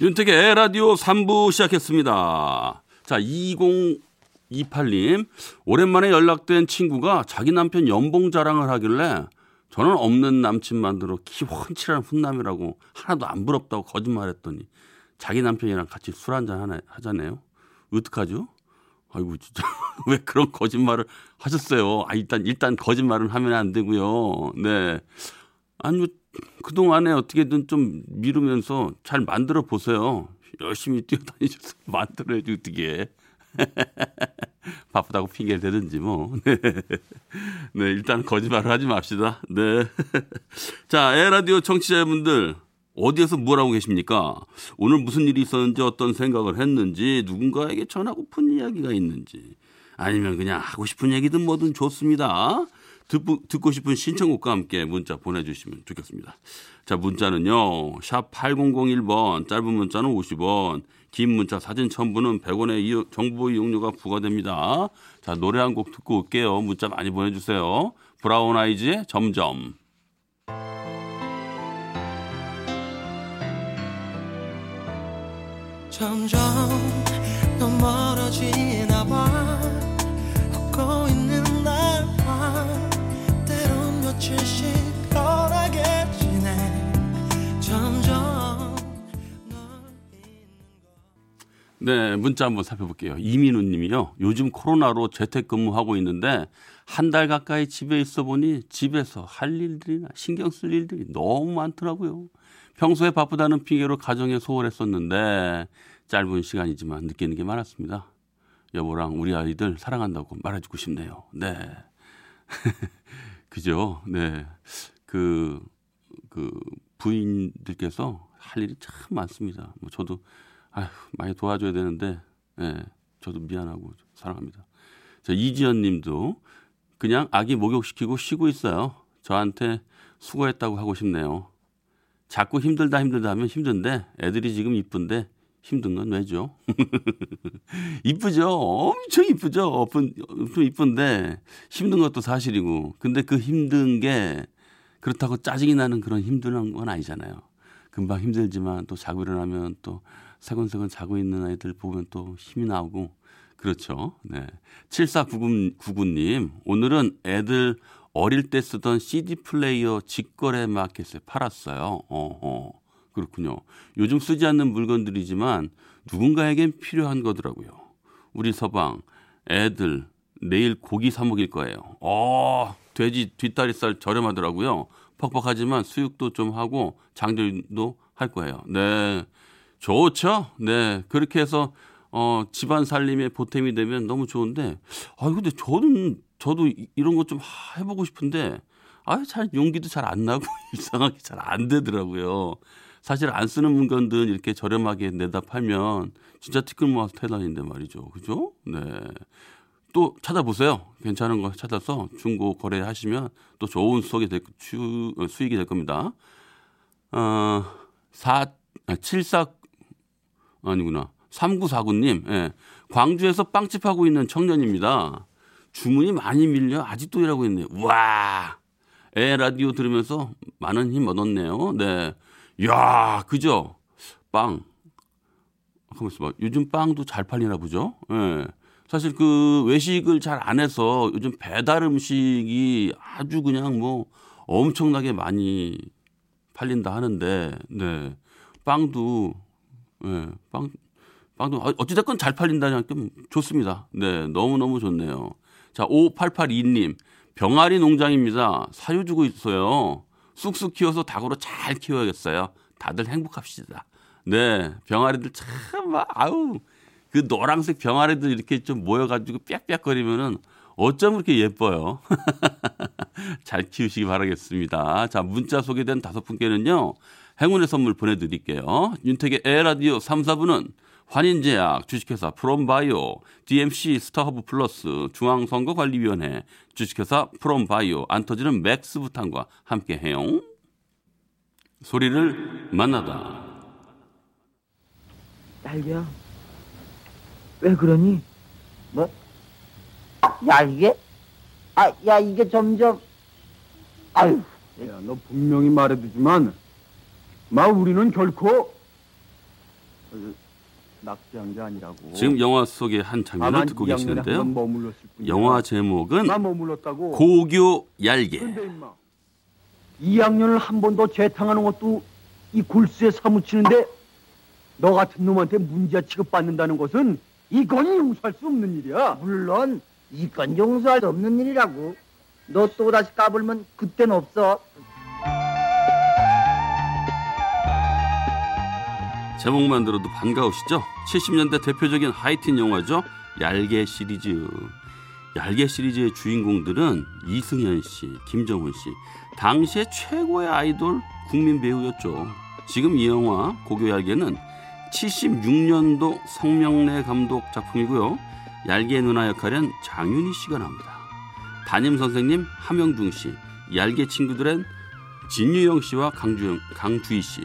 윤택의 에라디오 3부 시작했습니다. 자, 2028님. 오랜만에 연락된 친구가 자기 남편 연봉 자랑을 하길래 저는 없는 남친 만들어 키 훤칠한 훈남이라고 하나도 안 부럽다고 거짓말했더니 자기 남편이랑 같이 술 한잔 하자네요. 어떡하죠? 아이고 진짜 왜 그런 거짓말을 하셨어요? 아 일단 일단 거짓말은 하면 안 되고요. 네. 아니 뭐 그동안에 어떻게든 좀 미루면서 잘 만들어 보세요. 열심히 뛰어다니셔서 만들어야지 어떻게. 바쁘다고 핑계를 대든지 뭐. 네. 네, 일단 거짓말을 하지 맙시다. 네. 자, 에라디오 청취자분들 어디에서 뭘 하고 계십니까? 오늘 무슨 일이 있었는지 어떤 생각을 했는지 누군가에게 전하고픈 이야기가 있는지 아니면 그냥 하고 싶은 얘기든 뭐든 좋습니다. 듣고, 듣고 싶은 신청곡과 함께 문자 보내주시면 좋겠습니다. 자, 문자는요, 샵 8001번, 짧은 문자는 50원, 긴 문자 사진 첨부는 100원의 이용, 정보 이용료가 부과됩니다. 자, 노래 한 곡 듣고 올게요. 문자 많이 보내주세요. 브라운 아이즈의 점점. 점점 더 멀어지나 봐 네, 문자 한번 살펴볼게요. 이민우 님이요. 요즘 코로나로 재택근무하고 있는데 한 달 가까이 집에 있어 보니 집에서 할 일들이나 신경 쓸 일들이 너무 많더라고요. 평소에 바쁘다는 핑계로 가정에 소홀했었는데 짧은 시간이지만 느끼는 게 많았습니다. 여보랑 우리 아이들 사랑한다고 말해주고 싶네요. 네. 그죠? 네. 그, 그 부인들께서 할 일이 참 많습니다. 뭐 저도 아휴, 많이 도와줘야 되는데, 예, 저도 미안하고 사랑합니다. 자, 이지연 님도 그냥 아기 목욕시키고 쉬고 있어요. 저한테 수고했다고 하고 싶네요. 자꾸 힘들다 힘들다 하면 힘든데 애들이 지금 이쁜데 힘든 건 왜죠? 이쁘죠? 엄청 이쁘죠? 엄청 이쁜데 힘든 것도 사실이고 근데 그 힘든 게 그렇다고 짜증이 나는 그런 힘든 건 아니잖아요. 금방 힘들지만 또 자고 일어나면 또 세근세근 자고 있는 아이들 보면 또 힘이 나오고 그렇죠. 네. 7499님, 오늘은 애들 어릴 때 쓰던 CD 플레이어 직거래 마켓에 팔았어요. 어허. 그렇군요. 요즘 쓰지 않는 물건들이지만 누군가에겐 필요한 거더라고요. 우리 서방, 애들, 내일 고기 사 먹일 거예요. 어, 돼지 뒷다리살 저렴하더라고요. 퍽퍽하지만 수육도 좀 하고 장조림도 할 거예요. 네. 좋죠? 네. 그렇게 해서 어, 집안 살림에 보탬이 되면 너무 좋은데, 아, 근데 저는, 저도 이- 이런 거 좀 해보고 싶은데, 아, 잘 용기도 잘 안 나고 이상하게 잘 안 되더라고요. 사실 안 쓰는 물건들 이렇게 저렴하게 내다 팔면 진짜 티끌 모아서 태다니는데 말이죠. 그죠? 네. 또 찾아보세요. 괜찮은 거 찾아서 중고 거래하시면 또 좋은 수익이 될, 수, 어, 수익이 될 겁니다. 어, 4, 아, 74, 아니구나. 3949님, 예. 광주에서 빵집 하고 있는 청년입니다. 주문이 많이 밀려 아직도 일하고 있네요. 와! 에 라디오 들으면서 많은 힘 얻었네요. 네. 야 그죠? 빵. 가만 있어봐. 요즘 빵도 잘 팔리나 보죠? 예. 사실 그 외식을 잘 안 해서 요즘 배달 음식이 아주 그냥 뭐 엄청나게 많이 팔린다 하는데, 네. 빵도, 예, 빵, 빵도 어- 어찌됐건 잘 팔린다니까 좋습니다. 네, 너무너무 좋네요. 자, 5882님. 병아리 농장입니다. 사유 주고 있어요. 쑥쑥 키워서 닭으로 잘 키워야겠어요. 다들 행복합시다. 네, 병아리들 참, 막, 아우, 그 노란색 병아리들 이렇게 좀 모여가지고 빽빽거리면은 어쩜 그렇게 예뻐요. 잘 키우시기 바라겠습니다. 자, 문자 소개된 다섯 분께는요, 행운의 선물 보내드릴게요. 윤택의 에헤라디오 3, 4부는 환인제약, 주식회사 프롬바이오, DMC 스타허브 플러스, 중앙선거관리위원회, 주식회사 프롬바이오, 안 터지는 맥스부탄과 함께해요. 소리를 만나다. 딸기야, 왜 그러니? 뭐? 야 이게? 아, 야 이게 점점 아유 야, 너 분명히 말해두지만, 마 우리는 결코 어, 낙지한 게 아니라고. 지금 영화 속의 한 장면을 듣고 계시는데요. 영화 제목은. 고교 얄개. 근데 임마, 2학년을 한 번 더 재탕하는 것도 이 골수에 사무치는데 너 같은 놈한테 문제 취급받는다는 것은 이건 용서할 수 없는 일이야. 물론 이건 용서할 수 없는 일이라고. 너 또 다시 까불면 그땐 없어. 제목만 들어도 반가우시죠? 70년대 대표적인 하이틴 영화죠. 얄개 시리즈. 얄개 시리즈의 주인공들은 이승현 씨, 김정은 씨. 당시의 최고의 아이돌 국민 배우였죠. 지금 이 영화 고교 얄개는 76년도 성명래 감독 작품이고요. 얄개 누나 역할은 장윤희 씨가 나옵니다. 담임 선생님 함영중 씨, 얄개 친구들은 진유영 씨와 강주영, 강주희 씨.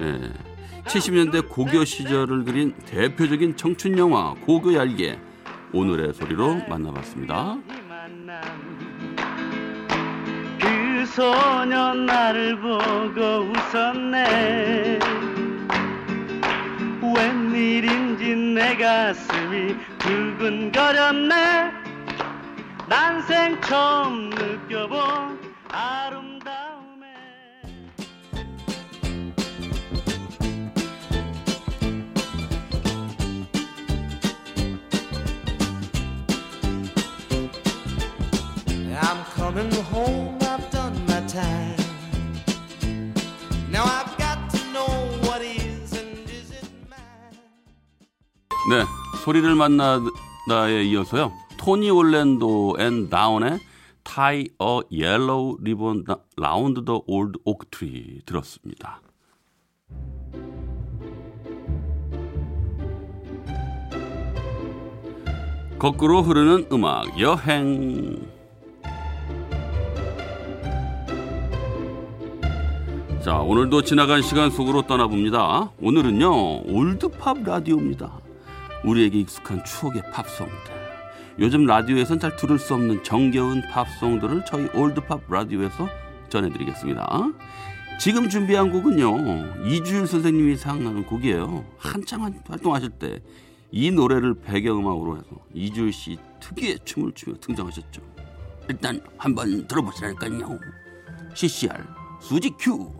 예. 70년대 고교 시절을 그린 대표적인 청춘 영화 고교 얄개. 오늘의 소리로 만나봤습니다. 그 소년 나를 보고 웃었네. 웬일인지 내 가슴이 두근거렸네. 난생 처음 느껴본 아름 네, 소리를 만나다에 이어서요. 토니 올랜도 앤 다운의 Tie a Yellow Ribbon Round the Old Oak Tree 들었습니다. 거꾸로 흐르는 음악 여행 자 오늘도 지나간 시간 속으로 떠나봅니다. 오늘은요 old pop 라디오입니다. 우리에게 익숙한 추억의 팝송들. 요즘 라디오에선 잘 들을 수 없는 정겨운 팝송들을 저희 올드팝 라디오에서 전해드리겠습니다. 지금 준비한 곡은요 이주일 선생님이 사랑하는 곡이에요. 한창 활동하실 때 이 노래를 배경음악으로 해서 이주일 씨 특유의 춤을 추며 등장하셨죠. 일단 한번 들어보시라니까요? CCR 수지 큐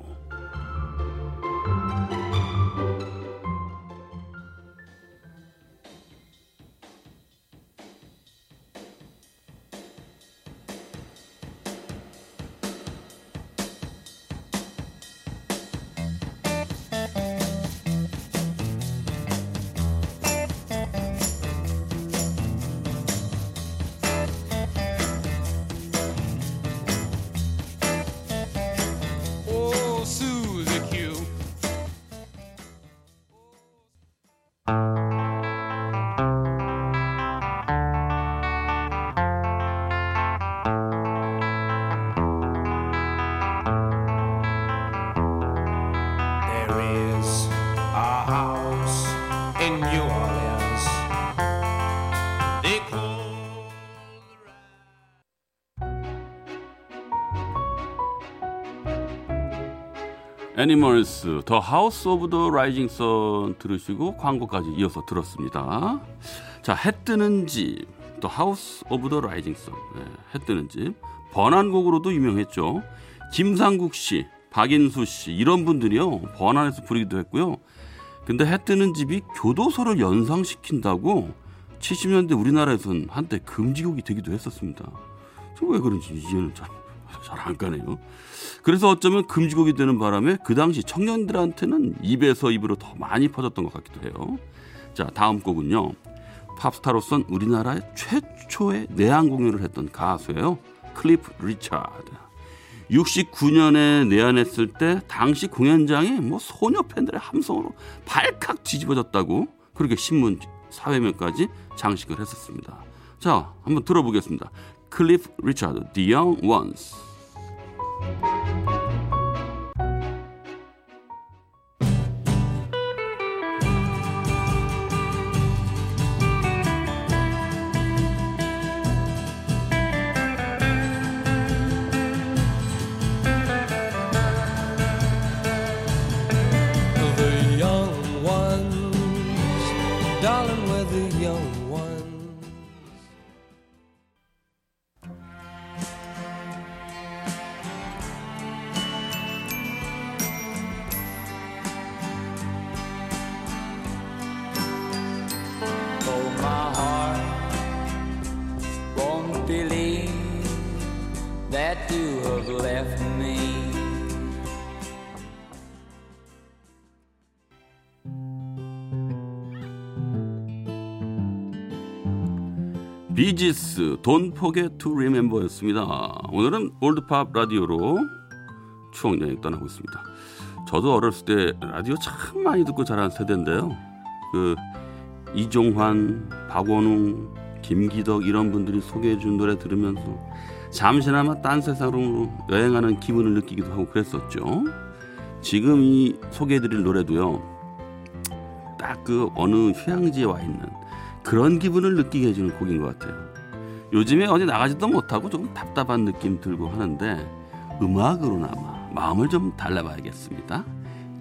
Is a house in New Orleans. They call the Animals The House of the Rising Sun 들으시고 광고까지 이어서 들었습니다. 자, 해 뜨는 집, The House of the Rising Sun, 네, 해 뜨는 집 번안곡으로도 유명했죠. 김상국 씨, 박인수 씨 이런 분들이요 번안에서 부르기도 했고요. 근데 해 뜨는 집이 교도소를 연상시킨다고 70년대 우리나라에선 한때 금지곡이 되기도 했었습니다. 저왜 그런지 이해는 잘안 가네요. 그래서 어쩌면 금지곡이 되는 바람에 그 당시 청년들한테는 입에서 입으로 더 많이 퍼졌던 것 같기도 해요. 자, 다음 곡은요. 팝스타로선 우리나라의 최초의 내한 공연을 했던 가수예요. 클리프 리차드. 69년에 내한했을 때 당시 공연장이 뭐 소녀 팬들의 함성으로 발칵 뒤집어졌다고 그렇게 신문 사회면까지 장식을 했었습니다. 자, 한번 들어보겠습니다. 클리프 리차드, The Young Ones. darling, whether you're 비지스 Don't Forget to Remember였습니다. 오늘은 올드팝 라디오로 추억 여행 떠나고 있습니다. 저도 어렸을 때 라디오 참 많이 듣고 자란 세대인데요. 그 이종환, 박원웅, 김기덕 이런 분들이 소개해 준 노래 들으면서 잠시나마 딴 세상으로 여행하는 기분을 느끼기도 하고 그랬었죠. 지금 이 소개해 드릴 노래도요. 딱 그 어느 휴양지에 와 있는 그런 기분을 느끼게 해주는 곡인 것 같아요. 요즘에 어디 나가지도 못하고 조금 답답한 느낌 들고 하는데 음악으로나마 마음을 좀 달래봐야겠습니다.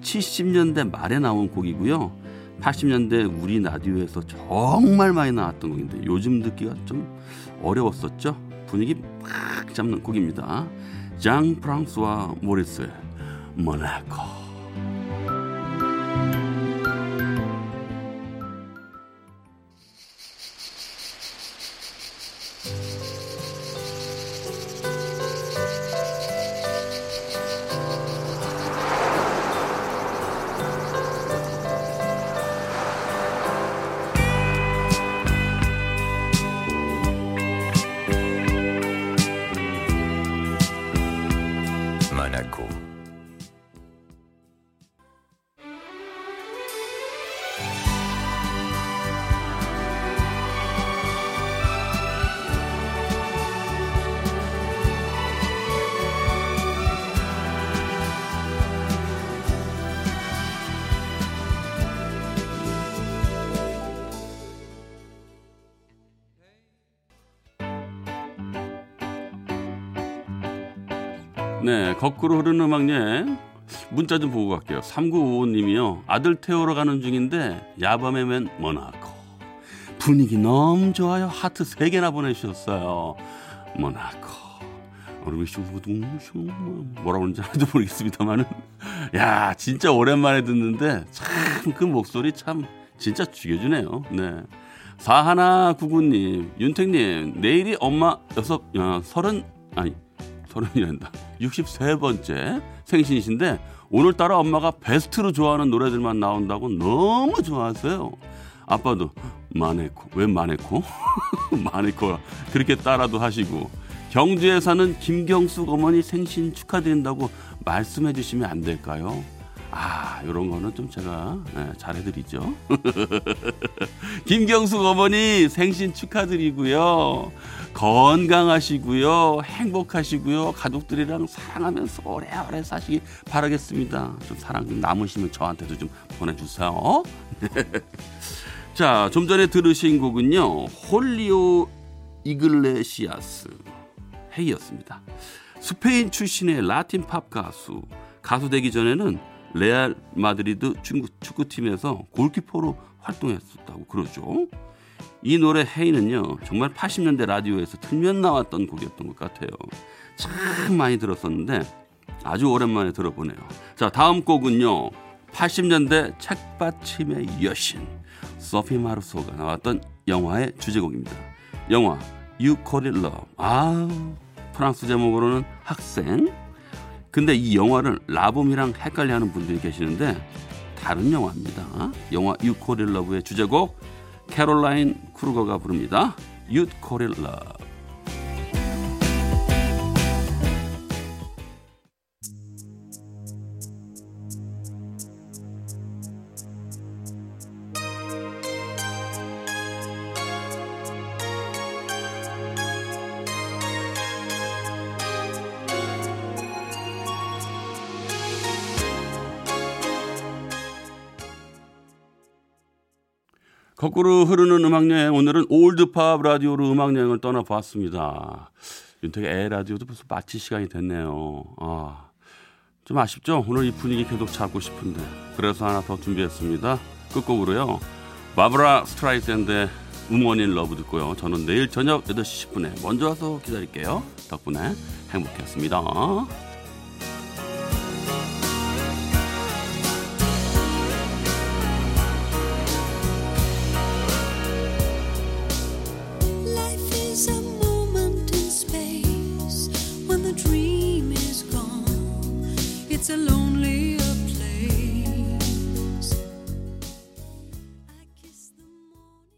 70년대 말에 나온 곡이고요. 80년대 우리 라디오에서 정말 많이 나왔던 곡인데 요즘 듣기가 좀 어려웠었죠. 분위기 팍 잡는 곡입니다. 장 프랑스와 모리스의 모나코. 네, 거꾸로 흐르는 음악 여행 문자 좀 보고 갈게요. 3955님이요. 아들 태우러 가는 중인데 야밤에 맨 모나코. 분위기 너무 좋아요. 하트 3개나 보내주셨어요. 모나코. 얼굴이 슝슝슝 뭐라고 하는지 하나도 모르겠습니다만은 야 진짜 오랜만에 듣는데 참 그 목소리 참 진짜 죽여주네요. 네. 사하나 구구님, 윤택님, 내일이 엄마 여섯, 어, 서른, 아니, 서른이란다. 63번째 생신이신데, 오늘따라 엄마가 베스트로 좋아하는 노래들만 나온다고 너무 좋아하세요. 아빠도, 마네코, 왜 마네코? 마네코, 그렇게 따라도 하시고, 경주에 사는 김경숙 어머니 생신 축하드린다고 말씀해 주시면 안 될까요? 아, 요런 거는 좀 제가 예, 잘해드리죠. 김경숙 어머니 생신 축하드리고요. 건강하시고요. 행복하시고요. 가족들이랑 사랑하면서 오래오래 사시기 바라겠습니다. 좀 사랑 좀 남으시면 저한테도 좀 보내주세요. 자, 좀 전에 들으신 곡은요. 훌리오 이글레시아스 Hey였습니다. 스페인 출신의 라틴 팝 가수. 가수 되기 전에는 레알 마드리드 축구, 축구 팀에서 골키퍼로 활동했었다고 그러죠. 이 노래 헤이는요 정말 80년대 라디오에서 틀면 나왔던 곡이었던 것 같아요. 참 많이 들었었는데 아주 오랜만에 들어보네요. 자 다음 곡은요 80년대 책받침의 여신 소피 마르소가 나왔던 영화의 주제곡입니다. 영화 You Call It Love. 아 프랑스 제목으로는 학생. 근데 이 영화를 라붐이랑 헷갈려하는 분들이 계시는데 다른 영화입니다. 영화 Love의 주제곡 캐롤라인 크루거가 부릅니다. Love. 거꾸로 흐르는 음악 여행 오늘은 old pop 라디오로 음악 여행을 떠나보았습니다. 윤택의 에헤라디오도 벌써 마칠 시간이 됐네요. 아, 좀 아쉽죠? 오늘 이 분위기 계속 잡고 싶은데 그래서 하나 더 준비했습니다. 끝곡으로요. 바브라 스트라이샌드의 Woman in Love 듣고요. 저는 내일 저녁 8시 10분에 먼저 와서 기다릴게요. 덕분에 행복했습니다.